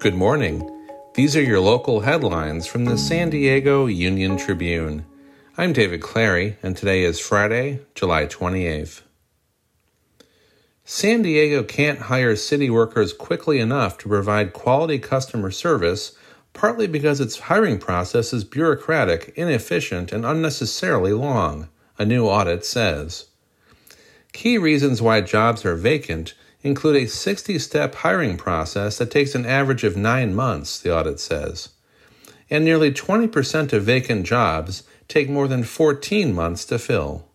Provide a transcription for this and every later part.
Good morning. These are your local headlines from the San Diego Union Tribune. I'm David Clary, and today is Friday, July 28th. San Diego can't hire city workers quickly enough to provide quality customer service, partly because its hiring process is bureaucratic, inefficient, and unnecessarily long, a new audit says. Key reasons why jobs are vacant include a 60 step hiring process that takes an average of nine months, the audit says. And nearly 20% of vacant jobs take more than 14 months to fill.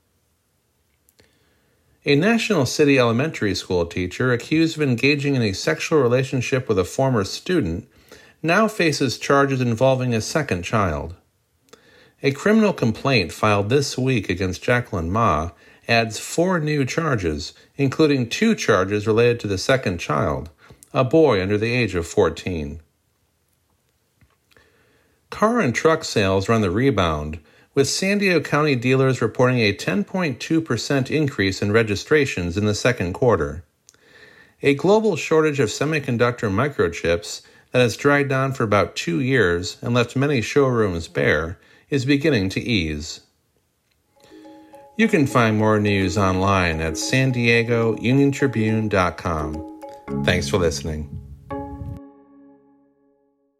A National City elementary school teacher accused of engaging in a sexual relationship with a former student now faces charges involving a second child. A criminal complaint filed this week against Jacqueline Ma adds four new charges, including two charges related to the second child, a boy under the age of 14. Car and truck sales on the rebound, with San Diego County dealers reporting a 10.2% increase in registrations in the second quarter. A global shortage of semiconductor microchips that has dragged on for about two years and left many showrooms bare is beginning to ease. You can find more news online at san diego uniontribune.com. Thanks for listening.